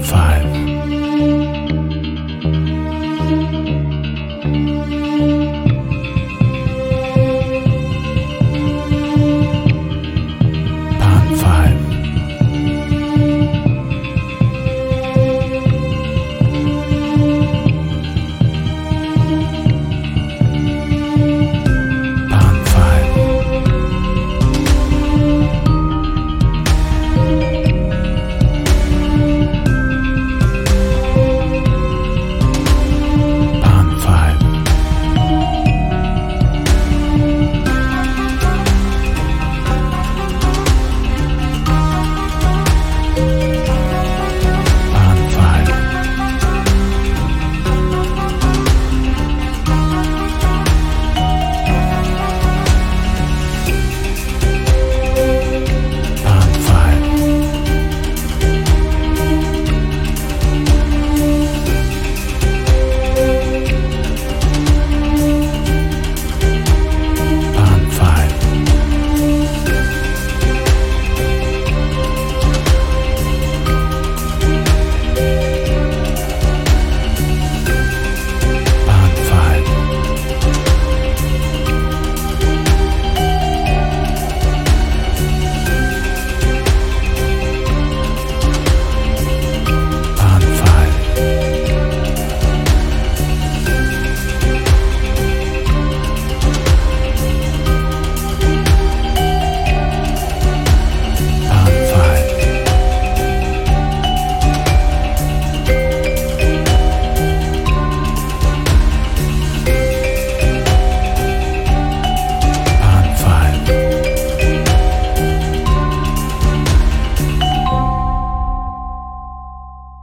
five.